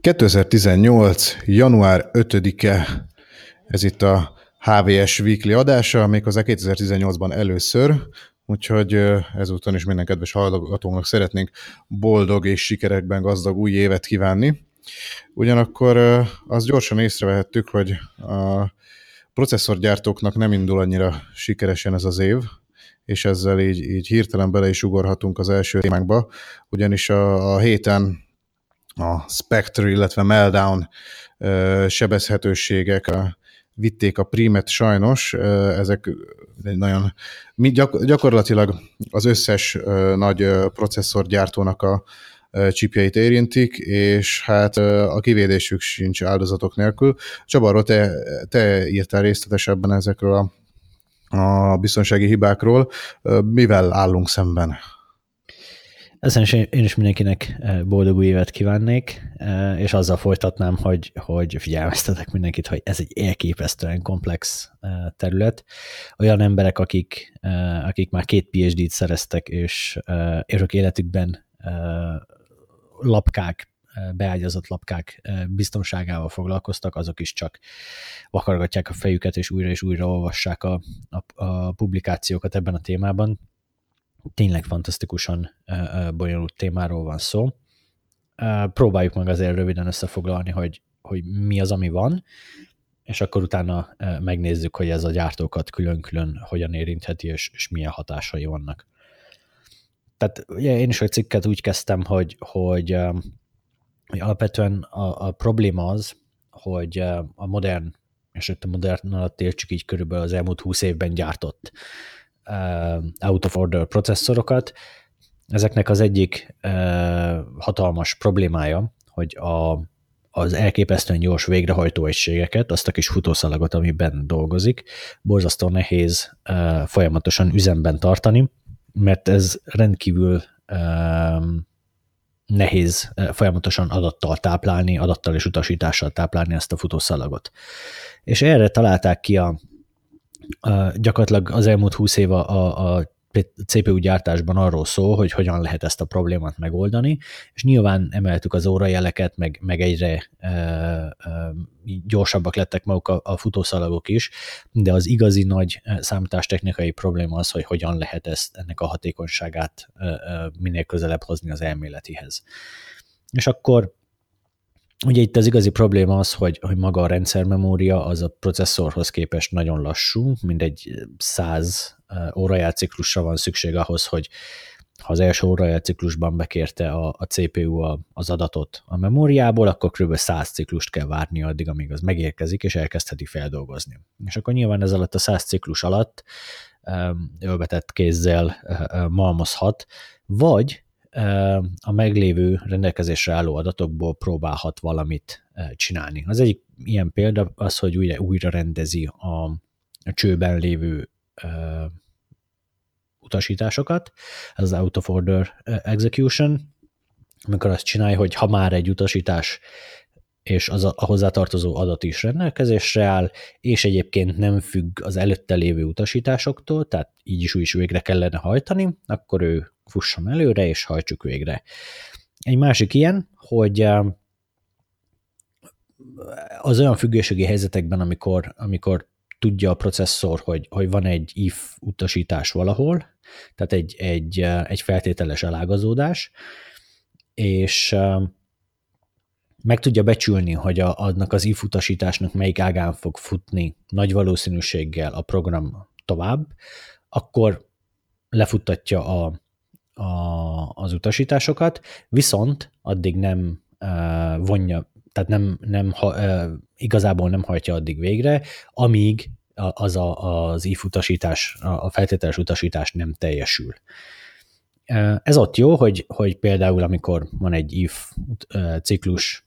2018. január 5-e, ez itt a HVS Weekly adása, méghozzá 2018-ban először, úgyhogy ezúton is minden kedves hallgatónak szeretnénk boldog és sikerekben gazdag új évet kívánni. Ugyanakkor azt gyorsan észrevehettük, hogy a processzorgyártóknak nem indul annyira sikeresen ez az év, és ezzel így, így hirtelen bele is ugorhatunk az első témánkba, ugyanis a, a héten a Spectre, illetve Meltdown sebezhetőségek vitték a primet sajnos, ezek egy nagyon, gyak, gyakorlatilag az összes nagy processzorgyártónak a csipjeit érintik, és hát a kivédésük sincs áldozatok nélkül. Csaba, te, te írtál részletesebben ezekről a, a biztonsági hibákról. Mivel állunk szemben? Ezen én is mindenkinek eh, boldog új évet kívánnék, eh, és azzal folytatnám, hogy, hogy figyelmeztetek mindenkit, hogy ez egy elképesztően komplex eh, terület. Olyan emberek, akik, akik már két PhD-t szereztek, és örök életükben lapkák, beágyazott lapkák biztonságával foglalkoztak, azok is csak vakargatják a fejüket, és újra és újra olvassák a, a, a publikációkat ebben a témában tényleg fantasztikusan bonyolult témáról van szó. Próbáljuk meg azért röviden összefoglalni, hogy, hogy mi az, ami van, és akkor utána megnézzük, hogy ez a gyártókat külön-külön hogyan érintheti, és, és milyen hatásai vannak. Tehát ugye én is egy cikket úgy kezdtem, hogy, hogy, hogy alapvetően a, a probléma az, hogy a modern, és itt a modern alatt értsük így körülbelül az elmúlt húsz évben gyártott out of order processzorokat. Ezeknek az egyik hatalmas problémája, hogy a, az elképesztően gyors végrehajtó egységeket, azt a kis futószalagot, amiben dolgozik, borzasztó nehéz folyamatosan üzemben tartani, mert ez rendkívül nehéz folyamatosan adattal táplálni, adattal és utasítással táplálni ezt a futószalagot. És erre találták ki a gyakorlatilag az elmúlt húsz év a, a CPU gyártásban arról szól, hogy hogyan lehet ezt a problémát megoldani, és nyilván emeltük az órajeleket, meg, meg egyre e, e, gyorsabbak lettek maguk a, a futószalagok is, de az igazi nagy számítástechnikai probléma az, hogy hogyan lehet ezt, ennek a hatékonyságát e, e, minél közelebb hozni az elméletihez. És akkor Ugye itt az igazi probléma az, hogy, hogy maga a rendszermemória az a processzorhoz képest nagyon lassú, mindegy 100 órajátciklusra van szükség ahhoz, hogy ha az első órajátciklusban bekérte a, a CPU a, az adatot a memóriából, akkor kb. 100 ciklust kell várni addig, amíg az megérkezik, és elkezdheti feldolgozni. És akkor nyilván ez alatt a 100 ciklus alatt ölbetett kézzel malmozhat, vagy a meglévő rendelkezésre álló adatokból próbálhat valamit csinálni. Az egyik ilyen példa az, hogy újra, újra rendezi a, a csőben lévő utasításokat, ez az out of order execution, amikor azt csinálja, hogy ha már egy utasítás és az a, a hozzátartozó adat is rendelkezésre áll, és egyébként nem függ az előtte lévő utasításoktól, tehát így is úgy is végre kellene hajtani, akkor ő fusson előre, és hajtsuk végre. Egy másik ilyen, hogy az olyan függőségi helyzetekben, amikor, amikor tudja a processzor, hogy, hogy van egy if utasítás valahol, tehát egy, egy, egy feltételes elágazódás, és meg tudja becsülni, hogy a, annak az if utasításnak melyik ágán fog futni nagy valószínűséggel a program tovább, akkor lefuttatja a, a, az utasításokat, viszont addig nem uh, vonja, tehát nem, nem uh, igazából nem hajtja addig végre, amíg az a, az if utasítás, a feltételes utasítás nem teljesül. Ez ott jó, hogy, hogy például amikor van egy if ciklus,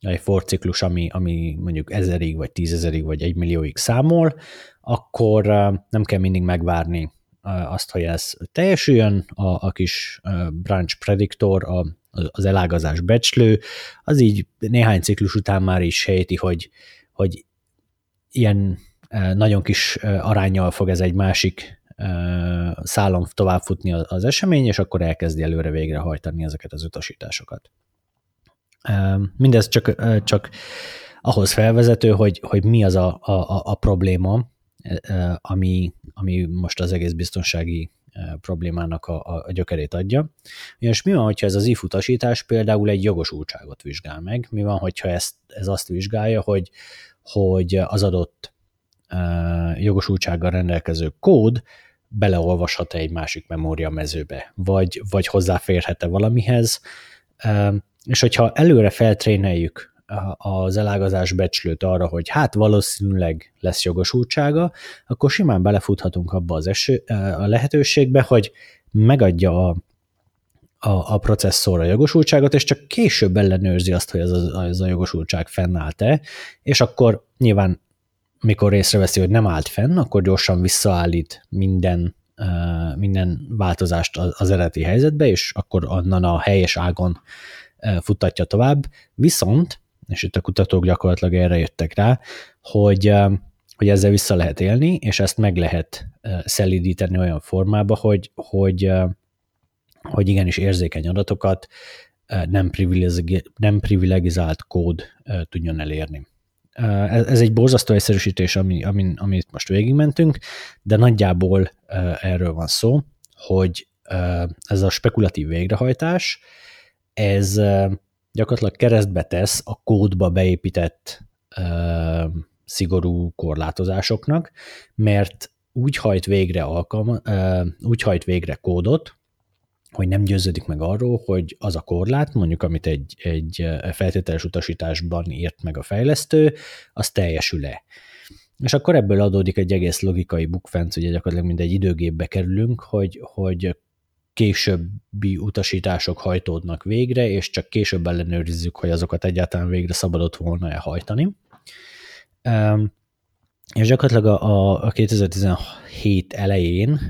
egy for ciklus, ami, ami mondjuk ezerig, vagy tízezerig, vagy egy millióig számol, akkor nem kell mindig megvárni azt, hogy ez teljesüljön, a, a kis branch predictor, a, az elágazás becslő, az így néhány ciklus után már is sejti, hogy, hogy ilyen nagyon kis arányjal fog ez egy másik szálon továbbfutni az esemény, és akkor elkezdi előre végrehajtani ezeket az utasításokat. Mindez csak, csak ahhoz felvezető, hogy, hogy mi az a, a, a probléma, ami, ami most az egész biztonsági problémának a, a gyökerét adja. És mi van, hogyha ez az if utasítás például egy jogosultságot vizsgál meg? Mi van, hogyha ezt, ez azt vizsgálja, hogy, hogy az adott jogosultsággal rendelkező kód beleolvashat-e egy másik memória mezőbe, vagy, vagy hozzáférhet-e valamihez, és hogyha előre feltréneljük az elágazás becslőt arra, hogy hát valószínűleg lesz jogosultsága, akkor simán belefuthatunk abba az eső, a lehetőségbe, hogy megadja a, a, a processzor a jogosultságot, és csak később ellenőrzi azt, hogy ez a, ez a jogosultság fennállt-e, és akkor nyilván mikor észreveszi, hogy nem állt fenn, akkor gyorsan visszaállít minden, minden változást az eredeti helyzetbe, és akkor onnan a helyes ágon futtatja tovább. Viszont, és itt a kutatók gyakorlatilag erre jöttek rá, hogy, hogy ezzel vissza lehet élni, és ezt meg lehet szelidíteni olyan formába, hogy, hogy, hogy igenis érzékeny adatokat nem, nem privilegizált kód tudjon elérni. Ez egy borzasztó egyszerűsítés, ami, amin, amit most végigmentünk, de nagyjából erről van szó, hogy ez a spekulatív végrehajtás, ez gyakorlatilag keresztbe tesz a kódba beépített szigorú korlátozásoknak, mert úgy hajt végre alkalma, úgy hajt végre kódot, hogy nem győződik meg arról, hogy az a korlát, mondjuk amit egy, egy feltételes utasításban írt meg a fejlesztő, az teljesül-e. És akkor ebből adódik egy egész logikai bukfenc, ugye gyakorlatilag mind egy időgépbe kerülünk, hogy, hogy későbbi utasítások hajtódnak végre, és csak később ellenőrizzük, hogy azokat egyáltalán végre szabadott volna elhajtani. És gyakorlatilag a, a 2017 elején,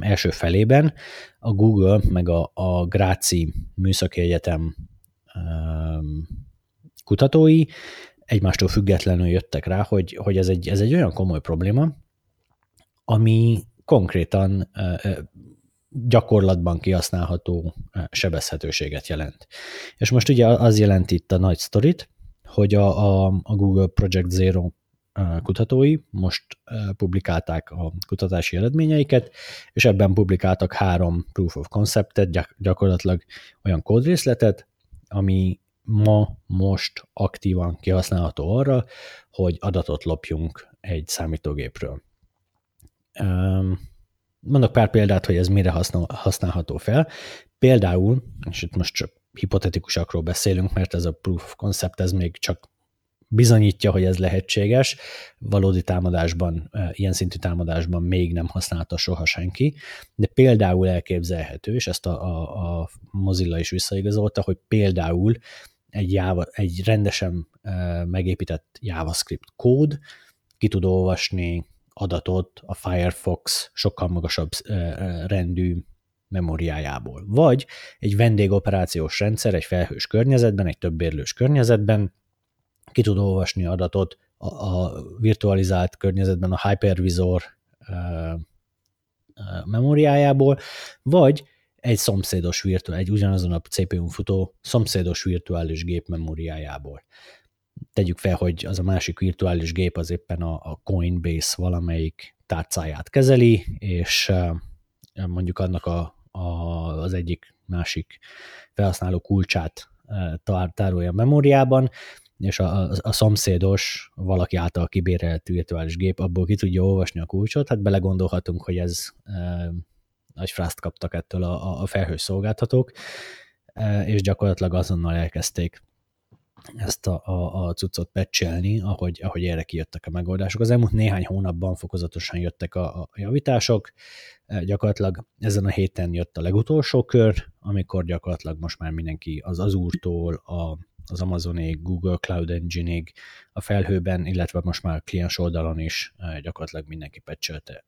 első felében a Google meg a, a Gráci Műszaki Egyetem kutatói egymástól függetlenül jöttek rá, hogy, hogy ez, egy, ez egy olyan komoly probléma, ami konkrétan gyakorlatban kihasználható sebezhetőséget jelent. És most ugye az jelent itt a nagy sztorit, hogy a, a, a Google Project Zero kutatói most publikálták a kutatási eredményeiket, és ebben publikáltak három proof of conceptet, gyakorlatilag olyan kódrészletet, ami ma most aktívan kihasználható arra, hogy adatot lopjunk egy számítógépről. Mondok pár példát, hogy ez mire használható fel. Például, és itt most csak hipotetikusakról beszélünk, mert ez a proof of concept, ez még csak bizonyítja, hogy ez lehetséges. Valódi támadásban, ilyen szintű támadásban még nem használta soha senki, de például elképzelhető, és ezt a, a, a Mozilla is visszaigazolta, hogy például egy, Java, egy rendesen megépített JavaScript kód ki tud olvasni adatot a Firefox sokkal magasabb rendű memóriájából. Vagy egy vendégoperációs rendszer egy felhős környezetben, egy többérlős környezetben ki tud olvasni adatot a, a virtualizált környezetben a hypervisor memóriájából, vagy egy szomszédos virtuális, egy ugyanazon a CPU-n futó szomszédos virtuális gép memóriájából. Tegyük fel, hogy az a másik virtuális gép az éppen a, a Coinbase valamelyik tárcáját kezeli, és mondjuk annak a, a, az egyik másik felhasználó kulcsát uh, tárolja a memóriában, és a, a, a szomszédos, valaki által kibérelt virtuális gép abból ki tudja olvasni a kulcsot, hát belegondolhatunk, hogy ez e, nagy frászt kaptak ettől a, a felhős szolgáltatók, e, és gyakorlatilag azonnal elkezdték ezt a, a, a cuccot pecselni, ahogy, ahogy erre kijöttek a megoldások. Az elmúlt néhány hónapban fokozatosan jöttek a, a javítások, e, gyakorlatilag ezen a héten jött a legutolsó kör, amikor gyakorlatilag most már mindenki az Azure-tól, a az Amazonig, Google Cloud Engine-ig a felhőben, illetve most már kliens oldalon is eh, gyakorlatilag mindenki pecselte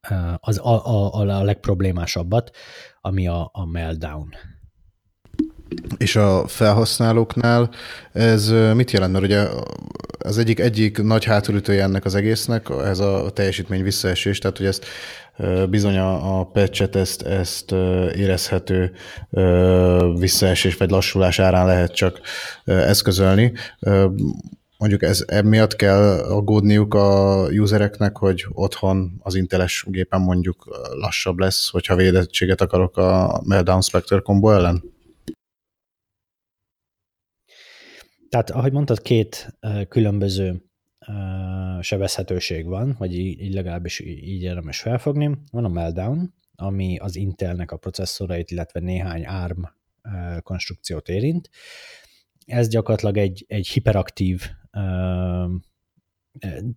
eh, az a, a, a legproblémásabbat, ami a, a meltdown. És a felhasználóknál ez mit jelent? Mert ugye az egyik, egyik nagy hátulütője ennek az egésznek, ez a teljesítmény visszaesés, tehát hogy ezt bizony a, a patchet ezt, ezt érezhető visszaesés vagy lassulás árán lehet csak eszközölni. Mondjuk ez emiatt kell aggódniuk a usereknek, hogy otthon az inteles gépen mondjuk lassabb lesz, hogyha védettséget akarok a Meltdown Spectre combo ellen? Tehát, ahogy mondtad, két különböző sebezhetőség van, vagy így, legalábbis így érdemes felfogni. Van a Meltdown, ami az Intelnek a processzorait, illetve néhány ARM konstrukciót érint. Ez gyakorlatilag egy, egy hiperaktív,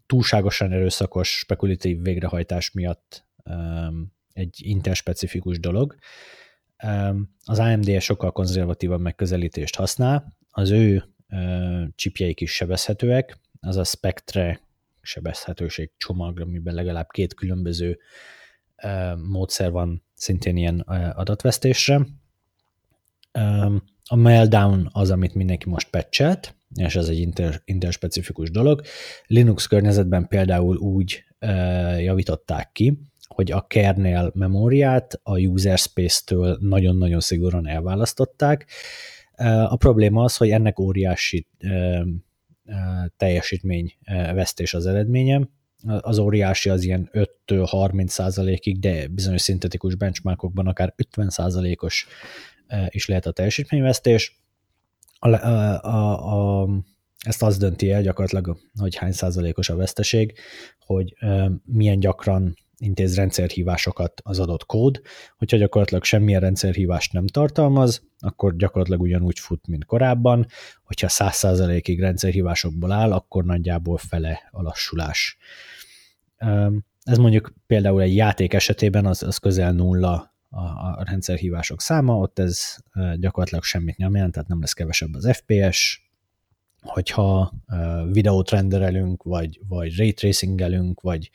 túlságosan erőszakos, spekulatív végrehajtás miatt egy Intel-specifikus dolog. Az AMD sokkal konzervatívabb megközelítést használ, az ő csipjeik is sebezhetőek, az a Spectre sebezhetőség csomag, amiben legalább két különböző módszer van szintén ilyen adatvesztésre. A Meltdown az, amit mindenki most patchelt, és ez egy inter, interspecifikus dolog. Linux környezetben például úgy javították ki, hogy a kernel memóriát a user space-től nagyon-nagyon szigorúan elválasztották. A probléma az, hogy ennek óriási teljesítmény vesztés az eredménye. Az óriási az ilyen 5-30 százalékig, de bizonyos szintetikus benchmarkokban akár 50 százalékos is lehet a teljesítményvesztés. A, a, a, a, ezt az dönti el gyakorlatilag, hogy hány százalékos a veszteség, hogy milyen gyakran intéz rendszerhívásokat az adott kód, hogyha gyakorlatilag semmilyen rendszerhívást nem tartalmaz, akkor gyakorlatilag ugyanúgy fut, mint korábban, hogyha 100%-ig rendszerhívásokból áll, akkor nagyjából fele a lassulás. Ez mondjuk például egy játék esetében az, az közel nulla a, rendszerhívások száma, ott ez gyakorlatilag semmit nem jelent, tehát nem lesz kevesebb az FPS, hogyha videót renderelünk, vagy, vagy ray tracingelünk, vagy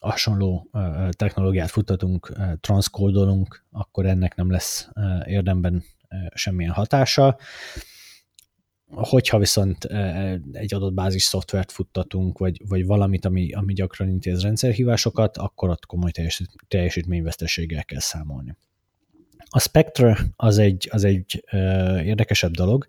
hasonló technológiát futtatunk, transzkódolunk, akkor ennek nem lesz érdemben semmilyen hatása. Hogyha viszont egy adott bázis szoftvert futtatunk, vagy, vagy valamit, ami, ami gyakran intéz rendszerhívásokat, akkor ott komoly teljesítményveszteséggel kell számolni. A Spectre az egy, az egy érdekesebb dolog,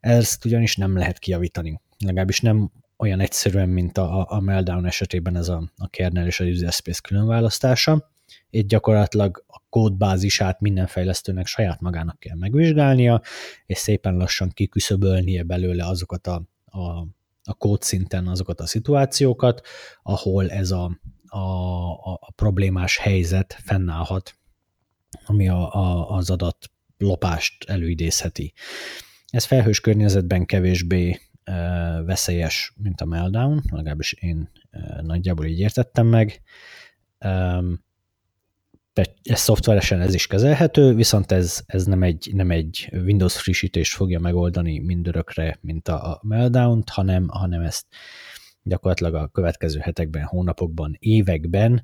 ezt ugyanis nem lehet kijavítani. Legalábbis nem olyan egyszerűen, mint a, a Meltdown esetében ez a, a kernel és a user space különválasztása. Itt gyakorlatilag a kódbázisát minden fejlesztőnek saját magának kell megvizsgálnia, és szépen lassan kiküszöbölnie belőle azokat a, a, a kódszinten azokat a szituációkat, ahol ez a, a, a, problémás helyzet fennállhat, ami a, a, az adat lopást előidézheti. Ez felhős környezetben kevésbé veszélyes, mint a Meltdown, legalábbis én nagyjából így értettem meg. Ez szoftveresen ez is kezelhető, viszont ez, ez nem, egy, nem egy Windows frissítést fogja megoldani mindörökre, mint a Meltdown-t, hanem, hanem ezt gyakorlatilag a következő hetekben, hónapokban, években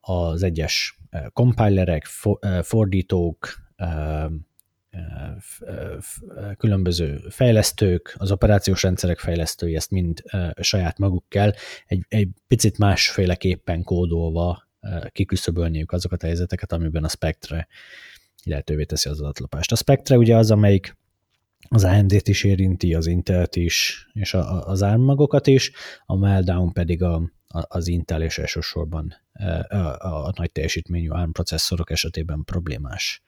az egyes compilerek, fordítók, különböző fejlesztők, az operációs rendszerek fejlesztői ezt mind saját maguk egy, egy picit másféleképpen kódolva kiküszöbölniük azokat a helyzeteket, amiben a Spectre lehetővé teszi az adatlopást. A Spectre ugye az, amelyik az AMD-t is érinti, az Intel-t is, és a, az ARM magokat is, a Meltdown pedig a, a, az Intel és elsősorban a, a, a nagy teljesítményű ARM processzorok esetében problémás.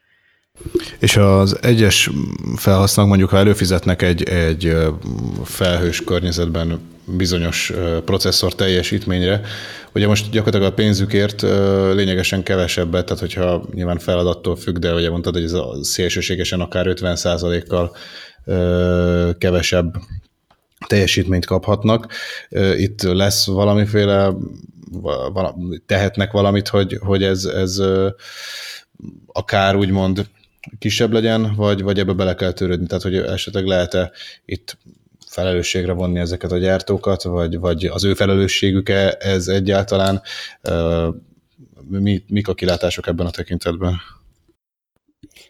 És az egyes felhasználók mondjuk, ha előfizetnek egy, egy felhős környezetben bizonyos processzor teljesítményre, ugye most gyakorlatilag a pénzükért lényegesen kevesebbet, tehát hogyha nyilván feladattól függ, de ugye mondtad, hogy ez a szélsőségesen akár 50%-kal kevesebb teljesítményt kaphatnak. Itt lesz valamiféle, tehetnek valamit, hogy, hogy ez, ez akár úgymond kisebb legyen, vagy, vagy ebbe bele kell törődni? Tehát, hogy esetleg lehet-e itt felelősségre vonni ezeket a gyártókat, vagy, vagy az ő felelősségük-e ez egyáltalán? Mi, mik a kilátások ebben a tekintetben?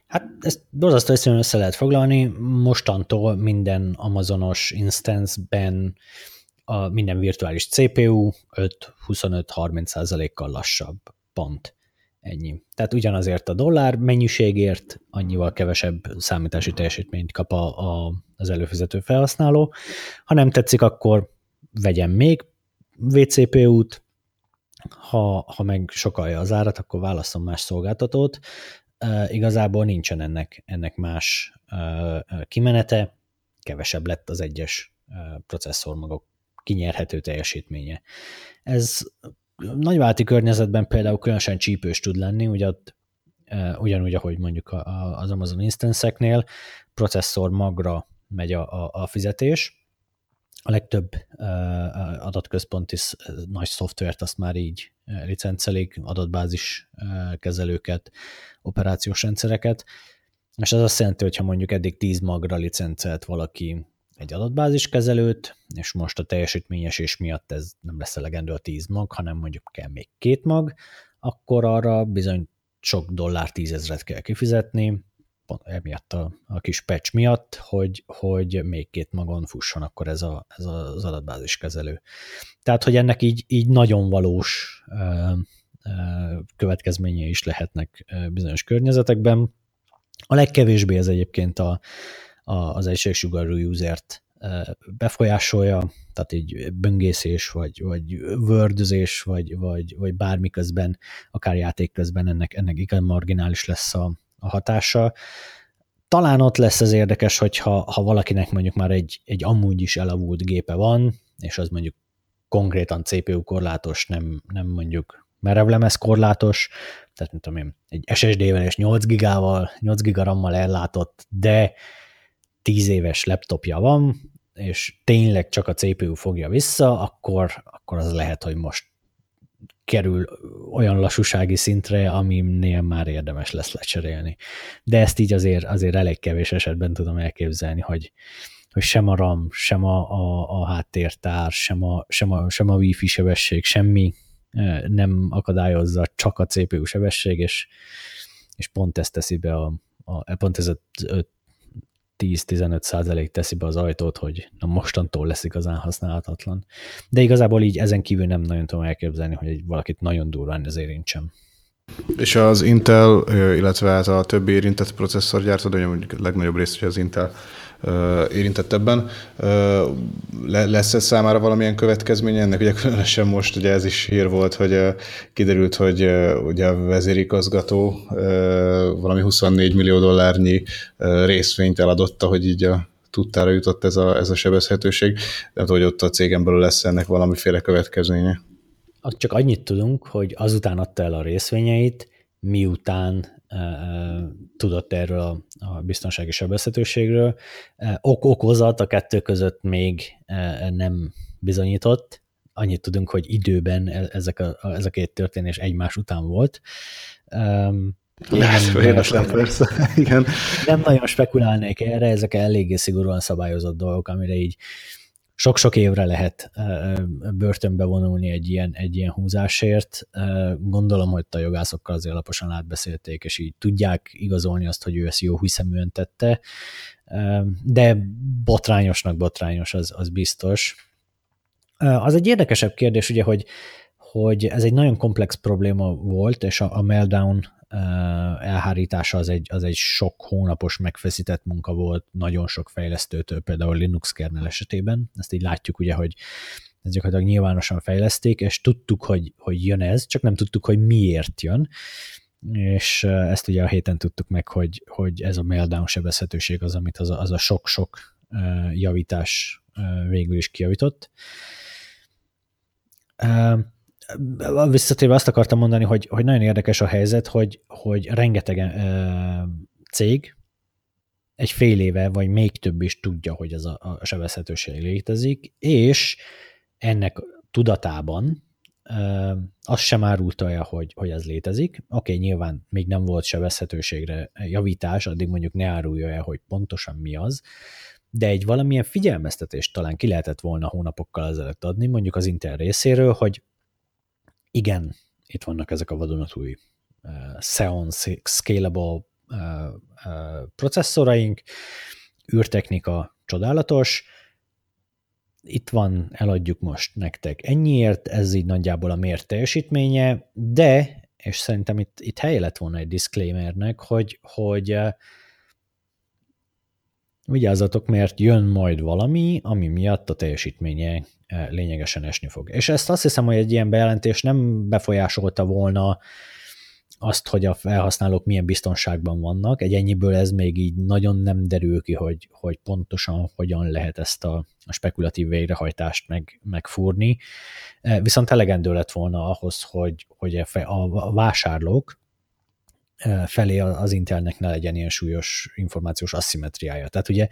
Hát ezt borzasztó egyszerűen össze lehet foglalni. Mostantól minden Amazonos instance-ben a minden virtuális CPU 5-25-30 százalékkal lassabb. Pont. Ennyi. Tehát ugyanazért a dollár mennyiségért annyival kevesebb számítási teljesítményt kap a, a, az előfizető felhasználó. Ha nem tetszik, akkor vegyen még VCPU-t, ha, ha meg sokalja az árat, akkor válaszol más szolgáltatót. Uh, igazából nincsen ennek, ennek más uh, kimenete, kevesebb lett az egyes uh, processzormagok kinyerhető teljesítménye. Ez nagyválti környezetben például különösen csípős tud lenni, ugye ott, ugyanúgy, ahogy mondjuk az Amazon Instance-eknél, processzor magra megy a, a, a fizetés, a legtöbb uh, adatközponti nagy szoftvert azt már így licencelik, adatbázis kezelőket, operációs rendszereket, és ez azt jelenti, hogy ha mondjuk eddig 10 magra licencelt valaki egy adatbázis kezelőt, és most a teljesítményesés miatt ez nem lesz elegendő a 10 mag, hanem mondjuk kell még két mag, akkor arra bizony sok dollár tízezret kell kifizetni, pont emiatt a, a kis patch miatt, hogy, hogy még két magon fusson akkor ez, a, ez az adatbázis kezelő. Tehát, hogy ennek így, így nagyon valós ö, ö, következményei is lehetnek bizonyos környezetekben. A legkevésbé ez egyébként a, az egységsugarú usert befolyásolja, tehát így böngészés, vagy, vagy wordözés, vagy, vagy, vagy bármi közben, akár játék közben ennek, ennek igen marginális lesz a, a hatása. Talán ott lesz az érdekes, hogyha ha valakinek mondjuk már egy, egy amúgy is elavult gépe van, és az mondjuk konkrétan CPU korlátos, nem, nem mondjuk merevlemez korlátos, tehát mint tudom én, egy SSD-vel és 8 gigával, 8 gigarammal ellátott, de 10 éves laptopja van, és tényleg csak a CPU fogja vissza, akkor, akkor az lehet, hogy most kerül olyan lassúsági szintre, aminél már érdemes lesz lecserélni. De ezt így azért, azért elég kevés esetben tudom elképzelni, hogy, hogy sem a RAM, sem a, a, a háttértár, sem a, sem, a, sem a Wi-Fi sebesség, semmi nem akadályozza, csak a CPU sebesség, és, és pont ezt teszi be a, a pont ez a 10-15 százalék teszi be az ajtót, hogy na mostantól lesz igazán használhatatlan. De igazából így ezen kívül nem nagyon tudom elképzelni, hogy valakit nagyon durván ez érintsem. És az Intel, illetve hát a többi érintett processzorgyártó, de mondjuk a legnagyobb rész, hogy az Intel érintett ebben. Lesz ez számára valamilyen következménye ennek? Ugye különösen most ugye ez is hír volt, hogy kiderült, hogy ugye a vezérigazgató valami 24 millió dollárnyi részvényt eladotta, hogy így a tudtára jutott ez a, ez a sebezhetőség. Nem tudom, hogy ott a cégen belül lesz ennek valamiféle következménye. Csak annyit tudunk, hogy azután adta el a részvényeit, miután tudott erről a, a biztonsági sebezhetőségről. Ok okozat a kettő között még nem bizonyított. Annyit tudunk, hogy időben e, ezek a, ez a két történés egymás után volt. Lehet, véletlen persze, igen. Nem nagyon spekulálnék erre, ezek eléggé szigorúan szabályozott dolgok, amire így sok-sok évre lehet börtönbe vonulni egy ilyen, egy ilyen húzásért. Gondolom, hogy a jogászokkal azért alaposan átbeszélték, és így tudják igazolni azt, hogy ő ezt jó hiszeműen tette, de botrányosnak botrányos, az, az biztos. Az egy érdekesebb kérdés, ugye, hogy, hogy ez egy nagyon komplex probléma volt, és a, a Meltdown elhárítása az egy, az egy sok hónapos megfeszített munka volt nagyon sok fejlesztőtől, például Linux kernel esetében. Ezt így látjuk ugye, hogy ez gyakorlatilag nyilvánosan fejleszték, és tudtuk, hogy, hogy jön ez, csak nem tudtuk, hogy miért jön, és ezt ugye a héten tudtuk meg, hogy, hogy ez a meltdown sebezhetőség az, amit az a, az a sok-sok javítás végül is kijavított visszatérve azt akartam mondani, hogy, hogy nagyon érdekes a helyzet, hogy, hogy rengeteg cég egy fél éve, vagy még több is tudja, hogy ez a, a sebezhetőség létezik, és ennek tudatában azt sem árulta el, hogy, hogy ez létezik. Oké, okay, nyilván még nem volt sebezhetőségre javítás, addig mondjuk ne árulja el, hogy pontosan mi az, de egy valamilyen figyelmeztetést talán ki lehetett volna hónapokkal ezelőtt adni, mondjuk az Intel részéről, hogy igen, itt vannak ezek a vadonatúj uh, Xeon Scalable uh, processzoraink, űrtechnika csodálatos, itt van, eladjuk most nektek ennyiért, ez így nagyjából a mért teljesítménye, de, és szerintem itt, itt helye lett volna egy disclaimernek, hogy, hogy vigyázzatok, mert jön majd valami, ami miatt a teljesítménye lényegesen esni fog. És ezt azt hiszem, hogy egy ilyen bejelentés nem befolyásolta volna azt, hogy a felhasználók milyen biztonságban vannak. Egy ennyiből ez még így nagyon nem derül ki, hogy, hogy pontosan hogyan lehet ezt a, a spekulatív végrehajtást meg, megfúrni. E, viszont elegendő lett volna ahhoz, hogy, hogy a vásárlók e, felé az Intelnek ne legyen ilyen súlyos információs asszimetriája. Tehát ugye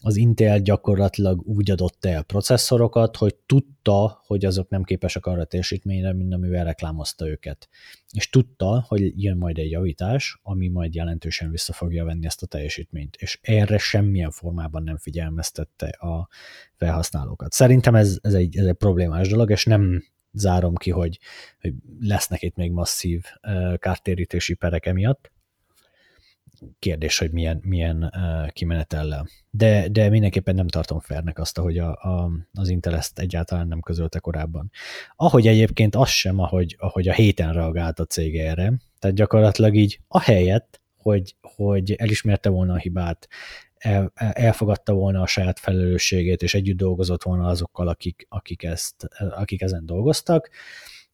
az Intel gyakorlatilag úgy adott el processzorokat, hogy tudta, hogy azok nem képesek arra teljesítményre, mint amivel reklámozta őket. És tudta, hogy jön majd egy javítás, ami majd jelentősen vissza fogja venni ezt a teljesítményt. És erre semmilyen formában nem figyelmeztette a felhasználókat. Szerintem ez, ez, egy, ez egy problémás dolog, és nem zárom ki, hogy, hogy lesznek itt még masszív kártérítési perek emiatt kérdés, hogy milyen, milyen kimenetellel. De, de mindenképpen nem tartom fernek azt, hogy a, a, az Intel ezt egyáltalán nem közölte korábban. Ahogy egyébként az sem, ahogy, ahogy a héten reagált a cég erre, tehát gyakorlatilag így a helyet, hogy, hogy elismerte volna a hibát, el, elfogadta volna a saját felelősségét, és együtt dolgozott volna azokkal, akik, akik, ezt, akik ezen dolgoztak,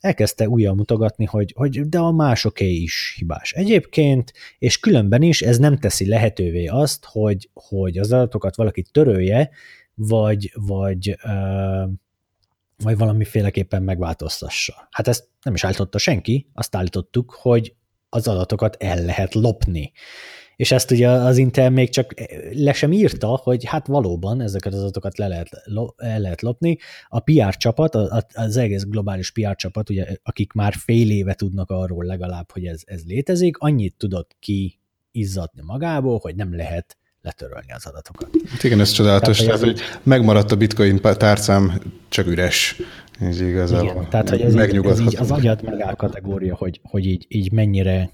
elkezdte újra mutogatni, hogy, hogy de a másoké is hibás. Egyébként, és különben is ez nem teszi lehetővé azt, hogy, hogy az adatokat valaki törölje, vagy, vagy, uh, vagy valamiféleképpen megváltoztassa. Hát ezt nem is állította senki, azt állítottuk, hogy az adatokat el lehet lopni és ezt ugye az Intel még csak le sem írta, hogy hát valóban ezeket az adatokat le lehet, el lehet lopni. A PR csapat, az egész globális PR csapat, ugye, akik már fél éve tudnak arról legalább, hogy ez, ez létezik, annyit tudott ki izzadni magából, hogy nem lehet letörölni az adatokat. Hát igen, ez csodálatos. Tehát, tehát, hogy megmaradt a bitcoin tárcám, csak üres. Ez igazából igen, tehát, hogy ez, így, ez így az agyat megáll kategória, hogy, hogy így, így mennyire,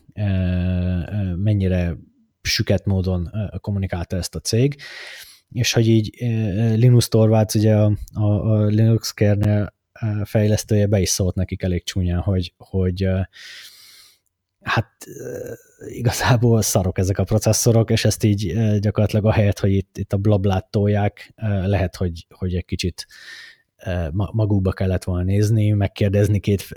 mennyire süket módon kommunikálta ezt a cég, és hogy így Linus Torvalds, ugye a, a, Linux kernel fejlesztője be is szólt nekik elég csúnyán, hogy, hogy hát igazából szarok ezek a processzorok, és ezt így gyakorlatilag a helyet, hogy itt, itt a blablát tolják, lehet, hogy, hogy egy kicsit magukba kellett volna nézni, megkérdezni két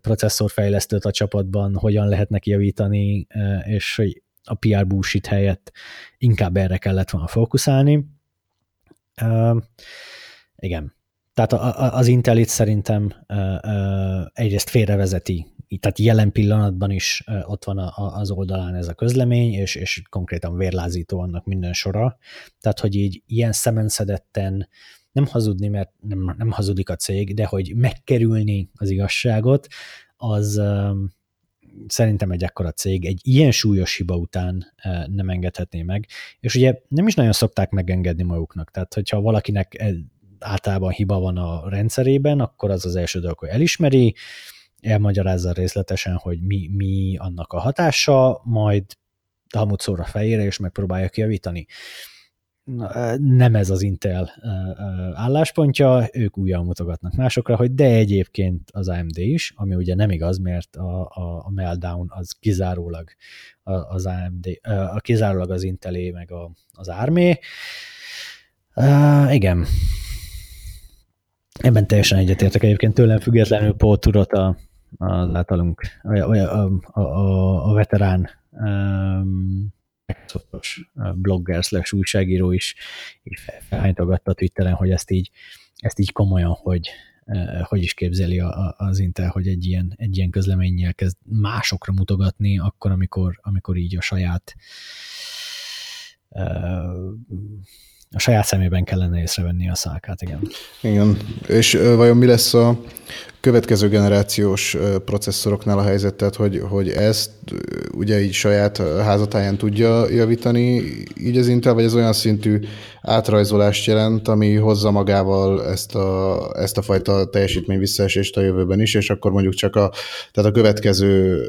processzorfejlesztőt a csapatban, hogyan lehet neki javítani, és hogy a PR bullshit helyett inkább erre kellett volna fókuszálni. Uh, igen. Tehát a, a, az Intel itt szerintem uh, uh, egyrészt félrevezeti, tehát jelen pillanatban is uh, ott van a, a, az oldalán ez a közlemény, és, és konkrétan vérlázító annak minden sora. Tehát, hogy így ilyen szemenszedetten nem hazudni, mert nem, nem hazudik a cég, de hogy megkerülni az igazságot, az, szerintem egy ekkora cég egy ilyen súlyos hiba után eh, nem engedhetné meg. És ugye nem is nagyon szokták megengedni maguknak. Tehát, hogyha valakinek általában hiba van a rendszerében, akkor az az első dolog, hogy elismeri, elmagyarázza részletesen, hogy mi, mi annak a hatása, majd hamut szóra fejére, és megpróbálja kijavítani nem ez az Intel álláspontja, ők újra mutogatnak másokra, hogy de egyébként az AMD is, ami ugye nem igaz, mert a, a, a Meltdown az kizárólag az AMD, a kizárólag az Intelé, meg a, az ARMé. Uh, igen. Ebben teljesen egyetértek egyébként tőlem függetlenül Paul Turot a, a, általunk, a, a, a, a, a veterán um, Microsoftos blogger slash újságíró is felhánytogatta Twitteren, hogy ezt így, ezt így komolyan, hogy, hogy is képzeli az Intel, hogy egy ilyen, egy ilyen közleménnyel kezd másokra mutogatni, akkor, amikor, amikor így a saját a saját szemében kellene észrevenni a szálkát, igen. Igen, és vajon mi lesz a következő generációs processzoroknál a helyzet, tehát hogy, hogy ezt ugye így saját házatáján tudja javítani így az Intel, vagy ez olyan szintű átrajzolást jelent, ami hozza magával ezt a, ezt a fajta teljesítmény visszaesést a jövőben is, és akkor mondjuk csak a, tehát a következő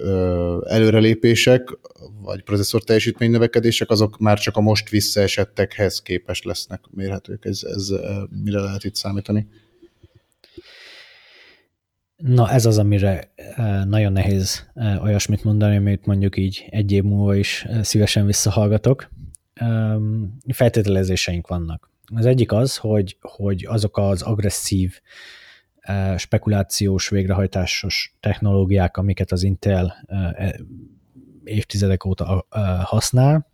előrelépések, vagy processzor teljesítmény növekedések, azok már csak a most visszaesettekhez képes lesznek mérhetők. Ez, ez mire lehet itt számítani? Na ez az, amire nagyon nehéz olyasmit mondani, amit mondjuk így egy év múlva is szívesen visszahallgatok. Feltételezéseink vannak. Az egyik az, hogy, hogy azok az agresszív spekulációs, végrehajtásos technológiák, amiket az Intel e, évtizedek óta használ,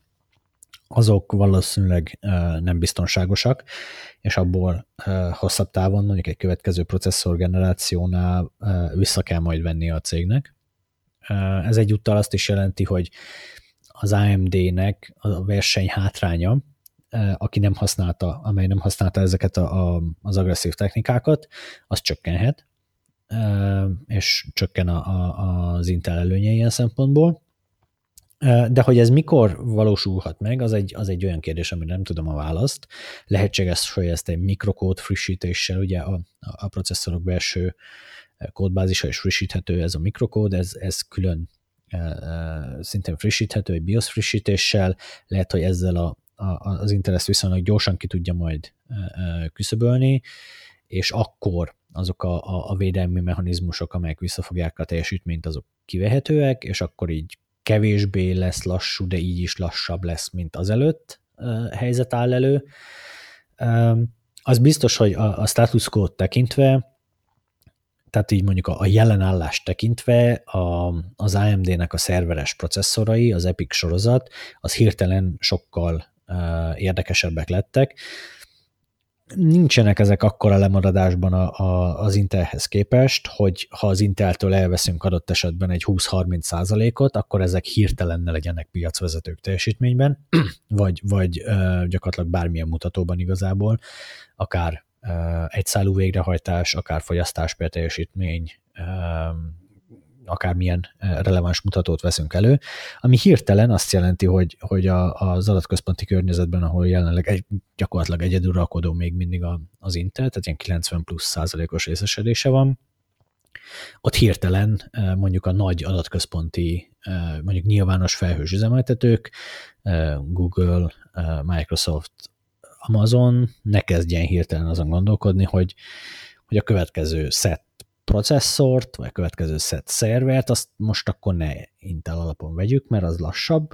azok valószínűleg nem biztonságosak, és abból hosszabb távon, mondjuk egy következő processzor generációnál vissza kell majd venni a cégnek. Ez egyúttal azt is jelenti, hogy az AMD-nek a verseny hátránya, aki nem használta, amely nem használta ezeket a, a, az agresszív technikákat, az csökkenhet, és csökken a, a, az Intel előnye ilyen szempontból. De hogy ez mikor valósulhat meg, az egy, az egy olyan kérdés, amire nem tudom a választ. Lehetséges, hogy ezt egy mikrokód frissítéssel, ugye a, a processzorok belső kódbázisa is frissíthető, ez a mikrokód, ez, ez külön szintén frissíthető, egy BIOS frissítéssel, lehet, hogy ezzel a, a, az Intel viszonylag gyorsan ki tudja majd küszöbölni, és akkor azok a, a, a védelmi mechanizmusok, amelyek visszafogják a teljesítményt, azok kivehetőek, és akkor így kevésbé lesz lassú, de így is lassabb lesz, mint az előtt helyzet áll elő. Az biztos, hogy a, a status quo tekintve, tehát így mondjuk a, a jelen állást tekintve a, az AMD-nek a szerveres processzorai, az EPIC sorozat, az hirtelen sokkal uh, érdekesebbek lettek. Nincsenek ezek akkora lemaradásban a, a, az Intelhez képest, hogy ha az Inteltől elveszünk adott esetben egy 20-30 százalékot, akkor ezek hirtelen ne legyenek piacvezetők teljesítményben, vagy, vagy ö, gyakorlatilag bármilyen mutatóban igazából, akár egyszálú végrehajtás, akár fogyasztás per teljesítmény, akármilyen releváns mutatót veszünk elő, ami hirtelen azt jelenti, hogy, hogy a, az adatközponti környezetben, ahol jelenleg egy, gyakorlatilag egyeduralkodó még mindig az Intel, tehát ilyen 90 plusz százalékos részesedése van, ott hirtelen mondjuk a nagy adatközponti, mondjuk nyilvános felhős üzemeltetők, Google, Microsoft, Amazon ne kezdjen hirtelen azon gondolkodni, hogy, hogy a következő set processzort, vagy a következő set szervert, azt most akkor ne Intel alapon vegyük, mert az lassabb,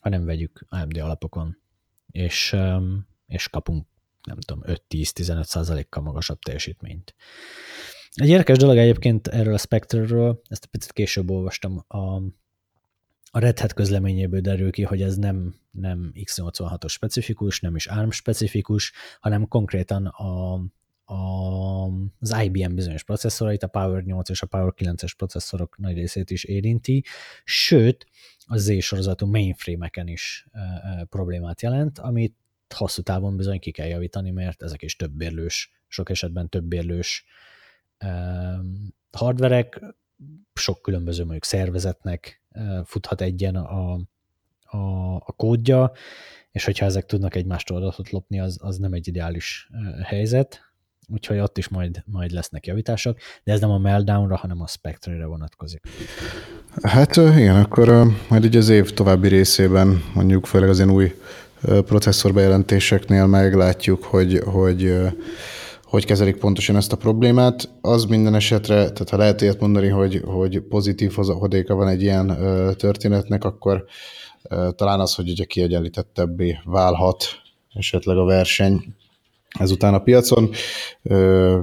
hanem vegyük AMD alapokon, és, és kapunk nem tudom, 5-10-15 százalékkal magasabb teljesítményt. Egy érdekes dolog egyébként erről a Spectre-ről, ezt a picit később olvastam, a, a Red Hat közleményéből derül ki, hogy ez nem, nem x86-os specifikus, nem is ARM specifikus, hanem konkrétan a, az IBM bizonyos processzorait, a Power 8 és a Power 9-es processzorok nagy részét is érinti, sőt, a Z sorozatú mainframe-eken is e, e, problémát jelent, amit hosszú távon bizony ki kell javítani, mert ezek is többérlős, sok esetben többérlős e, hardverek, sok különböző mondjuk szervezetnek futhat egyen a, a, a kódja, és hogyha ezek tudnak egymástól adatot lopni, az, az nem egy ideális helyzet, úgyhogy ott is majd, majd lesznek javítások, de ez nem a Meltdownra, hanem a Spectre-re vonatkozik. Hát igen, akkor majd ugye az év további részében, mondjuk főleg az ilyen új processzor bejelentéseknél meglátjuk, hogy, hogy hogy kezelik pontosan ezt a problémát. Az minden esetre, tehát ha lehet ilyet mondani, hogy, hogy pozitív hozadéka van egy ilyen történetnek, akkor talán az, hogy ugye kiegyenlítettebbé válhat esetleg a verseny ezután a piacon. Ö,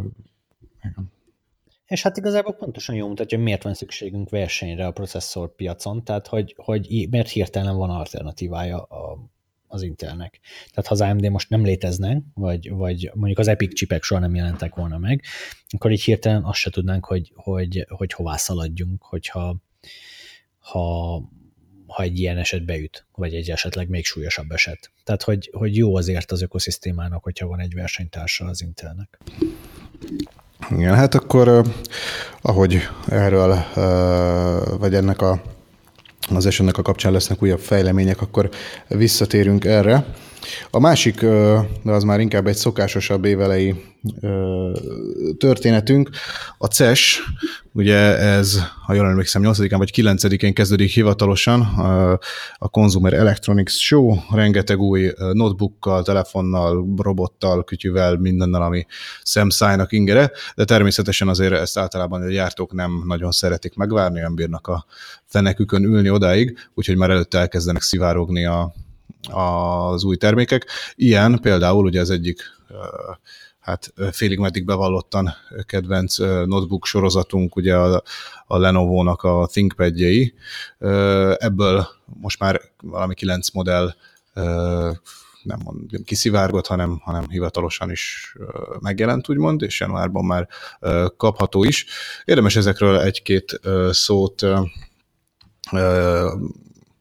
és hát igazából pontosan jó mutatja, hogy miért van szükségünk versenyre a processzor piacon, tehát hogy, hogy miért hirtelen van alternatívája a, az Intelnek. Tehát ha az AMD most nem létezne, vagy, vagy mondjuk az Epic csipek soha nem jelentek volna meg, akkor így hirtelen azt se tudnánk, hogy, hogy, hogy hová szaladjunk, hogyha ha ha egy ilyen eset beüt, vagy egy esetleg még súlyosabb eset. Tehát, hogy, hogy jó azért az ökoszisztémának, hogyha van egy versenytársa az Intelnek. Igen, hát akkor ahogy erről, vagy ennek a, az esetnek a kapcsán lesznek újabb fejlemények, akkor visszatérünk erre. A másik, de az már inkább egy szokásosabb évelei történetünk, a CES, ugye ez, ha jól emlékszem, 8-án vagy 9-én kezdődik hivatalosan a Consumer Electronics Show, rengeteg új notebookkal, telefonnal, robottal, kütyüvel, mindennel, ami szemszájnak ingere, de természetesen azért ezt általában a gyártók nem nagyon szeretik megvárni, nem bírnak a fenekükön ülni odáig, úgyhogy már előtte elkezdenek szivárogni a, az új termékek. Ilyen például ugye az egyik hát félig meddig bevallottan kedvenc notebook sorozatunk, ugye a, a Lenovo-nak a ThinkPad-jei. Ebből most már valami kilenc modell nem mondom, kiszivárgott, hanem, hanem hivatalosan is megjelent, úgymond, és januárban már kapható is. Érdemes ezekről egy-két szót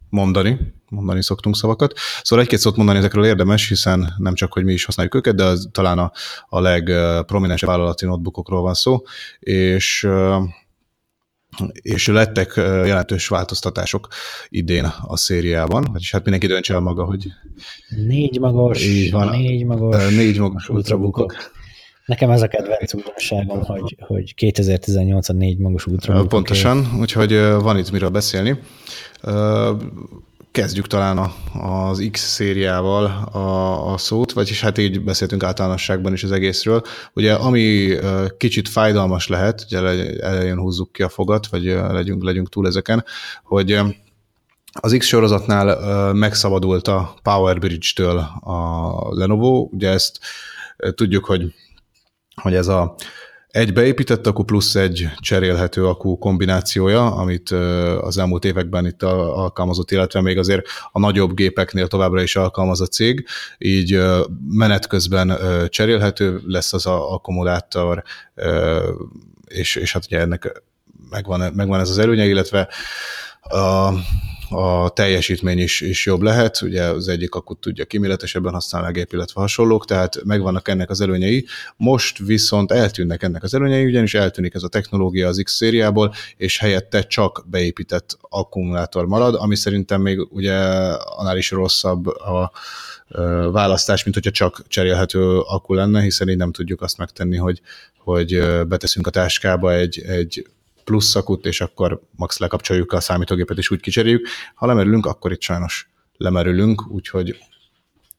mondani, mondani szoktunk szavakat. Szóval egy-két szót mondani ezekről érdemes, hiszen nem csak, hogy mi is használjuk őket, de az talán a, a legprominensebb vállalati notebookokról van szó, és és lettek jelentős változtatások idén a szériában, vagyis hát mindenki döntse el maga, hogy... Négy magos, van, négy magos, négy magos ultrabookok. Nekem ez a kedvenc újdonságom, hogy, hogy 2018 a négy magos ultrabookok. Pontosan, úgyhogy van itt miről beszélni. Kezdjük talán a, az X szériával a, a szót, vagyis hát így beszéltünk általánosságban is az egészről. Ugye ami kicsit fájdalmas lehet, ugye elején húzzuk ki a fogat, vagy legyünk, legyünk túl ezeken, hogy az X sorozatnál megszabadult a Power Bridge-től a Lenovo, ugye ezt tudjuk, hogy, hogy ez a egy beépített akku plusz egy cserélhető akku kombinációja, amit az elmúlt években itt alkalmazott, illetve még azért a nagyobb gépeknél továbbra is alkalmaz a cég, így menet közben cserélhető lesz az a akkumulátor, és, és hát ugye ennek megvan, megvan ez az előnye, illetve a, a teljesítmény is, is jobb lehet, ugye az egyik akut tudja kiméletesebben használni a gép, illetve hasonlók, tehát megvannak ennek az előnyei. Most viszont eltűnnek ennek az előnyei, ugyanis eltűnik ez a technológia az X szériából, és helyette csak beépített akkumulátor marad, ami szerintem még ugye annál is rosszabb a választás, mint hogyha csak cserélhető akku lenne, hiszen így nem tudjuk azt megtenni, hogy, hogy beteszünk a táskába egy, egy plusz szakut, és akkor max lekapcsoljuk a számítógépet, és úgy kicseréljük. Ha lemerülünk, akkor itt sajnos lemerülünk, úgyhogy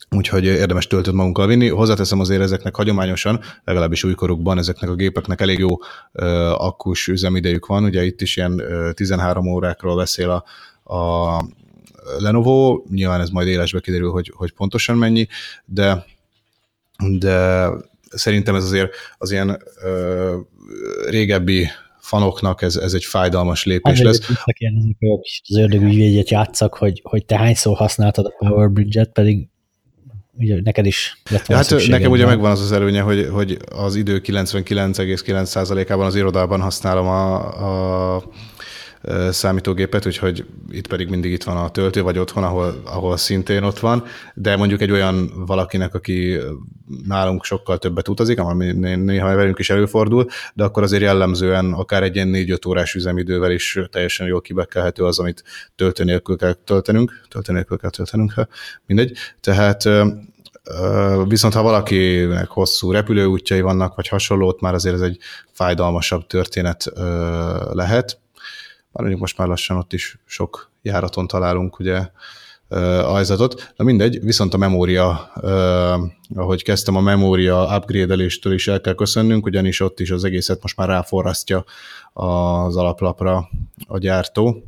úgyhogy érdemes töltőt magunkkal vinni. Hozzáteszem azért ezeknek hagyományosan, legalábbis újkorukban ezeknek a gépeknek elég jó akkus üzemidejük van, ugye itt is ilyen 13 órákról beszél a, a Lenovo, nyilván ez majd élesbe kiderül, hogy, hogy pontosan mennyi, de de szerintem ez azért az ilyen ö, régebbi fanoknak ez, ez egy fájdalmas lépés hát, lesz. Kérdezik, hogy az ördögügyvédjet játszak, hogy, hogy te hányszor használtad a Power Bridge-et, pedig ugye neked is lett volna Hát nekem ugye megvan az az előnye, hogy, hogy az idő 99,9%-ában az irodában használom a, a számítógépet, úgyhogy itt pedig mindig itt van a töltő, vagy otthon, ahol, ahol szintén ott van, de mondjuk egy olyan valakinek, aki nálunk sokkal többet utazik, ami néha velünk is előfordul, de akkor azért jellemzően akár egy ilyen 4-5 órás üzemidővel is teljesen jól kibekkelhető az, amit töltő nélkül kell töltenünk, töltő nélkül kell töltenünk, mindegy. Tehát Viszont ha valakinek hosszú repülőútjai vannak, vagy hasonlót, már azért ez egy fájdalmasabb történet lehet. Mondjuk most már lassan ott is sok járaton találunk ugye ajzatot. Na mindegy, viszont a memória, ahogy kezdtem, a memória upgrade-eléstől is el kell köszönnünk, ugyanis ott is az egészet most már ráforrasztja az alaplapra a gyártó,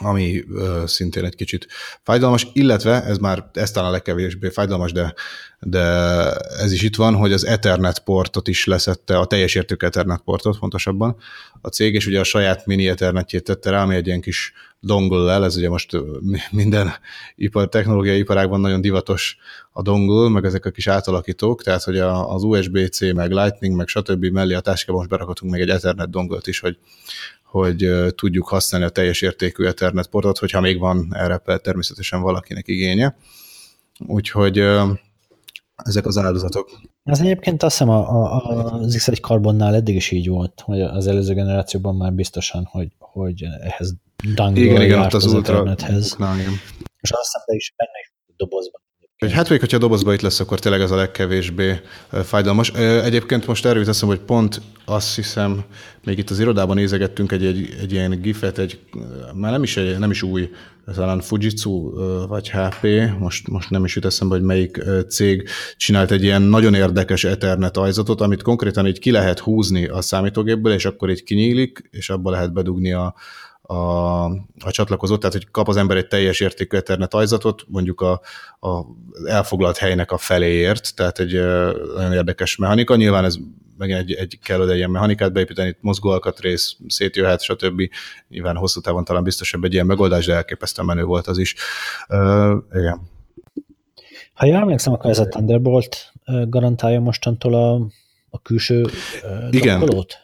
ami ö, szintén egy kicsit fájdalmas, illetve ez már, ez talán a legkevésbé fájdalmas, de, de ez is itt van, hogy az Ethernet portot is leszette, a teljes értékű Ethernet portot fontosabban a cég, és ugye a saját mini Ethernetjét tette rá, ami egy ilyen kis dongle ez ugye most minden ipar, technológiai iparágban nagyon divatos a dongle, meg ezek a kis átalakítók, tehát hogy az USB-C, meg Lightning, meg stb. mellé a táskába most berakhatunk még egy Ethernet dongle is, hogy hogy tudjuk használni a teljes értékű Ethernet portot, hogyha még van erre természetesen valakinek igénye. Úgyhogy ezek az áldozatok. Ez egyébként azt hiszem a, a, az X1 karbonnál eddig is így volt, hogy az előző generációban már biztosan, hogy, hogy ehhez dangle igen, igen, ott az, az ultra, internethez. Na, igen. És azt hiszem, is benne is dobozban Hát még, hogyha a dobozba itt lesz, akkor tényleg ez a legkevésbé fájdalmas. Egyébként most erről teszem, hogy pont azt hiszem, még itt az irodában nézegettünk egy, egy, egy ilyen gifet, egy, már nem is, egy, nem is új, talán Fujitsu vagy HP, most, most nem is jut eszembe, hogy melyik cég csinált egy ilyen nagyon érdekes Ethernet ajzatot, amit konkrétan így ki lehet húzni a számítógépből, és akkor így kinyílik, és abba lehet bedugni a, a, a csatlakozót, tehát hogy kap az ember egy teljes értékű Ethernet ajzatot, mondjuk a, a elfoglalt helynek a feléért, tehát egy nagyon érdekes mechanika. Nyilván ez meg egy, egy kell oda ilyen mechanikát beépíteni, itt mozgóalkatrész szétjöhet, stb. Nyilván hosszú távon talán biztosabb egy ilyen megoldás, de elképesztően menő volt az is. Uh, igen. Ha jól emlékszem, akkor ez a Thunderbolt garantálja mostantól a, a külső Igen. Dokkolót?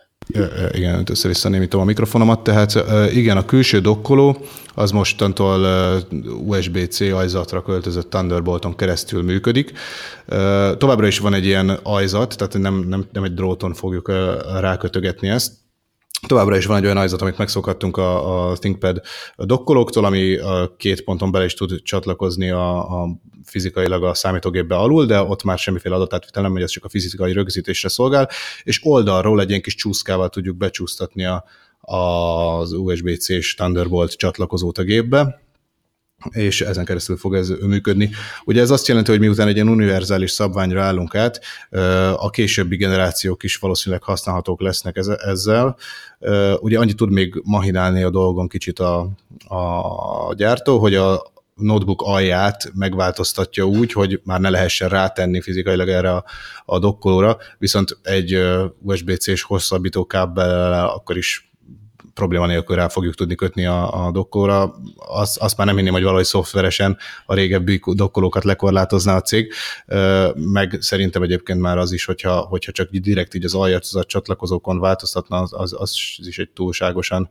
Igen, össze-vissza némítom a mikrofonomat, tehát igen, a külső dokkoló az mostantól USB-C ajzatra költözött Thunderbolton keresztül működik. Továbbra is van egy ilyen ajzat, tehát nem, nem, nem egy dróton fogjuk rákötögetni ezt, Továbbra is van egy olyan ajzat, amit megszokhattunk a, a ThinkPad dokkolóktól, ami a két ponton bele is tud csatlakozni a, a fizikailag a számítógépbe alul, de ott már semmiféle adatátvitel nem megy, ez csak a fizikai rögzítésre szolgál, és oldalról egy ilyen kis csúszkával tudjuk becsúsztatni a, az USB-C-s Thunderbolt csatlakozót a gépbe, és ezen keresztül fog ez működni. Ugye ez azt jelenti, hogy miután egy ilyen univerzális szabványra állunk át, a későbbi generációk is valószínűleg használhatók lesznek ezzel. Ugye annyit tud még mahinálni a dolgon kicsit a, a gyártó, hogy a, notebook alját megváltoztatja úgy, hogy már ne lehessen rátenni fizikailag erre a, a dokkolóra, viszont egy USB-C-s hosszabbító kábel akkor is probléma nélkül rá fogjuk tudni kötni a, a dokkóra. Azt, azt már nem hinném, hogy valahogy szoftveresen a régebbi dokkolókat lekorlátozná a cég, meg szerintem egyébként már az is, hogyha, hogyha csak direkt így az alját csatlakozókon változtatna, az, az, az is egy túlságosan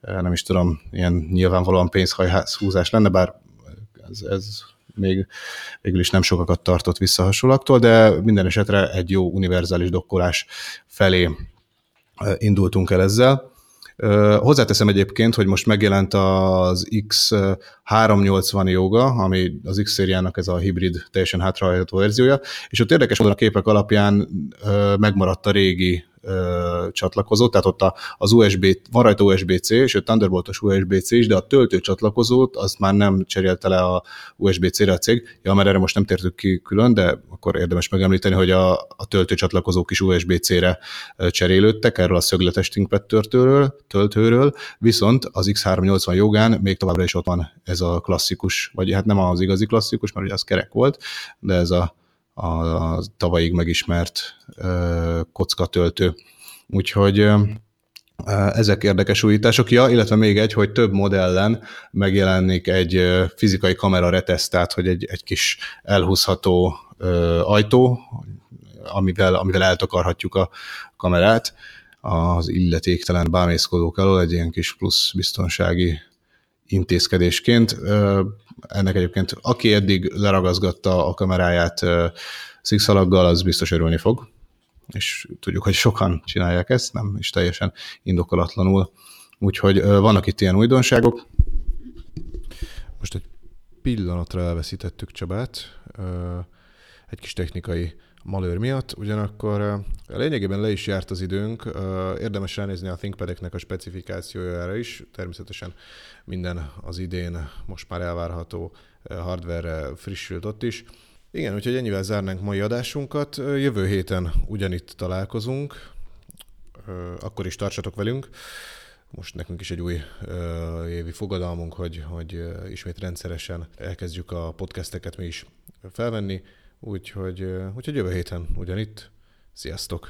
nem is tudom, ilyen nyilvánvalóan pénzhajhúzás lenne, bár ez, ez még végül is nem sokakat tartott vissza hasonlaktól, de minden esetre egy jó univerzális dokkolás felé indultunk el ezzel. Hozzáteszem egyébként, hogy most megjelent az X380 joga, ami az X szériának ez a hibrid, teljesen hátrahajtó verziója, és ott érdekes módon a képek alapján megmaradt a régi csatlakozó, tehát ott az USB, van rajta USB-C, a Thunderboltos USB-C is, de a töltő csatlakozót azt már nem cserélte le a USB-C-re a cég. Ja, mert erre most nem tértük ki külön, de akkor érdemes megemlíteni, hogy a, a töltő csatlakozók is USB-C-re cserélődtek, erről a szögletes ThinkPad töltőről, töltőről, viszont az X380 jogán még továbbra is ott van ez a klasszikus, vagy hát nem az igazi klasszikus, mert ugye az kerek volt, de ez a a tavalyig megismert kockatöltő. Úgyhogy ezek érdekes újítások. Ja, illetve még egy, hogy több modellen megjelenik egy fizikai kamera retesztát, hogy egy, egy kis elhúzható ajtó, amivel, amivel eltakarhatjuk a kamerát az illetéktelen bámészkodók elől, egy ilyen kis plusz biztonsági intézkedésként. Ennek egyébként, aki eddig leragazgatta a kameráját szikszalaggal, az biztos örülni fog, és tudjuk, hogy sokan csinálják ezt, nem is teljesen indokolatlanul. Úgyhogy vannak itt ilyen újdonságok. Most egy pillanatra elveszítettük Csabát, egy kis technikai malőr miatt, ugyanakkor lényegében le is járt az időnk, érdemes ránézni a ThinkPad-eknek a specifikációjára is, természetesen minden az idén most már elvárható hardware frissült ott is. Igen, úgyhogy ennyivel zárnánk mai adásunkat. Jövő héten ugyanitt találkozunk, akkor is tartsatok velünk. Most nekünk is egy új évi fogadalmunk, hogy, hogy ismét rendszeresen elkezdjük a podcasteket mi is felvenni. Úgyhogy, úgyhogy jövő héten ugyanitt. Sziasztok!